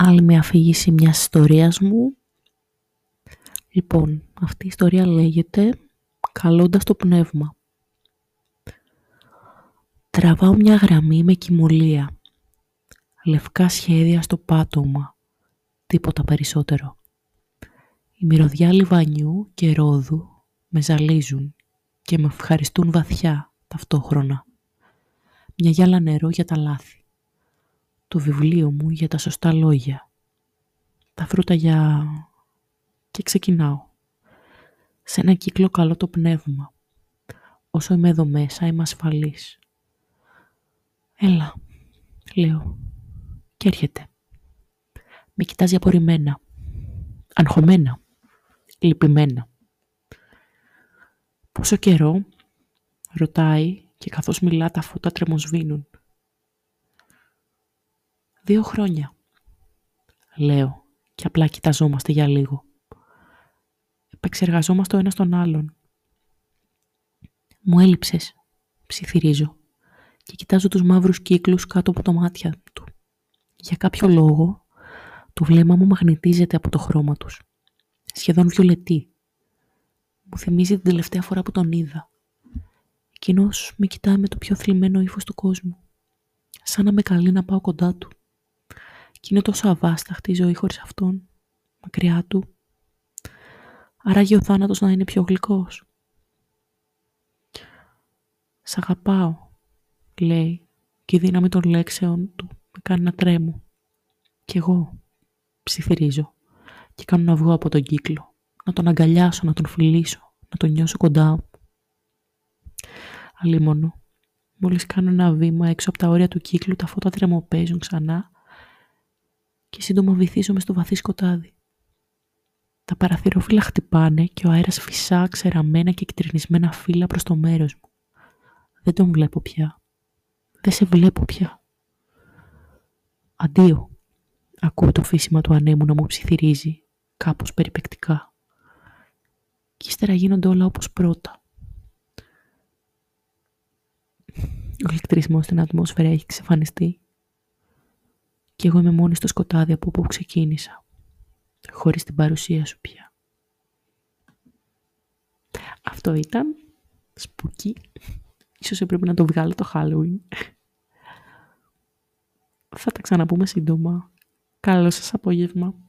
άλλη μια αφήγηση μιας ιστορίας μου. Λοιπόν, αυτή η ιστορία λέγεται «Καλώντας το πνεύμα». Τραβάω μια γραμμή με κοιμωλία. Λευκά σχέδια στο πάτωμα. Τίποτα περισσότερο. Η μυρωδιά λιβανιού και ρόδου με ζαλίζουν και με ευχαριστούν βαθιά ταυτόχρονα. Μια γυάλα νερό για τα λάθη. Το βιβλίο μου για τα σωστά λόγια. Τα φρούτα για... και ξεκινάω. Σε ένα κύκλο καλό το πνεύμα. Όσο είμαι εδώ μέσα είμαι ασφαλής. Έλα, λέω. Και έρχεται. Με κοιτάζει απορριμμένα. Αγχωμένα. Λυπημένα. Πόσο καιρό, ρωτάει και καθώς μιλά τα φώτα τρεμοσβήνουν. Δύο χρόνια, λέω και απλά κοιταζόμαστε για λίγο. Επεξεργαζόμαστε ο ένας τον άλλον. Μου έλειψες, ψιθυρίζω και κοιτάζω τους μαύρους κύκλους κάτω από το μάτια του. Για κάποιο λόγο, το βλέμμα μου μαγνητίζεται από το χρώμα τους. Σχεδόν βιολετή. Μου θυμίζει την τελευταία φορά που τον είδα. Εκείνος με κοιτάει με το πιο θλιμμένο ύφος του κόσμου. Σαν να με καλεί να πάω κοντά του. Κι είναι τόσο αβάσταχτη η ζωή χωρίς αυτόν. Μακριά του. Άραγε ο θάνατος να είναι πιο γλυκός. Σ' αγαπάω, λέει, και η δύναμη των λέξεων του με κάνει να τρέμω. Κι εγώ ψιθυρίζω και κάνω να βγω από τον κύκλο, να τον αγκαλιάσω, να τον φιλήσω, να τον νιώσω κοντά μου. Αλίμονο, μόλις κάνω ένα βήμα έξω από τα όρια του κύκλου, τα φώτα τρεμοπαίζουν ξανά και σύντομα βυθίζομαι στο βαθύ σκοτάδι. Τα παραθυρόφυλλα χτυπάνε και ο αέρας φυσά ξεραμένα και κυτρινισμένα φύλλα προς το μέρος μου. Δεν τον βλέπω πια. Δεν σε βλέπω πια. Αντίο. Ακούω το φύσιμα του ανέμου να μου ψιθυρίζει, κάπως περιπεκτικά. Κι ύστερα γίνονται όλα όπως πρώτα. Ο ηλεκτρισμός στην ατμόσφαιρα έχει ξεφανιστεί και εγώ είμαι μόνη στο σκοτάδι από όπου ξεκίνησα, χωρίς την παρουσία σου πια. Αυτό ήταν σπουκί. Ίσως έπρεπε να το βγάλω το Halloween. Θα τα ξαναπούμε σύντομα. Καλό σας απόγευμα.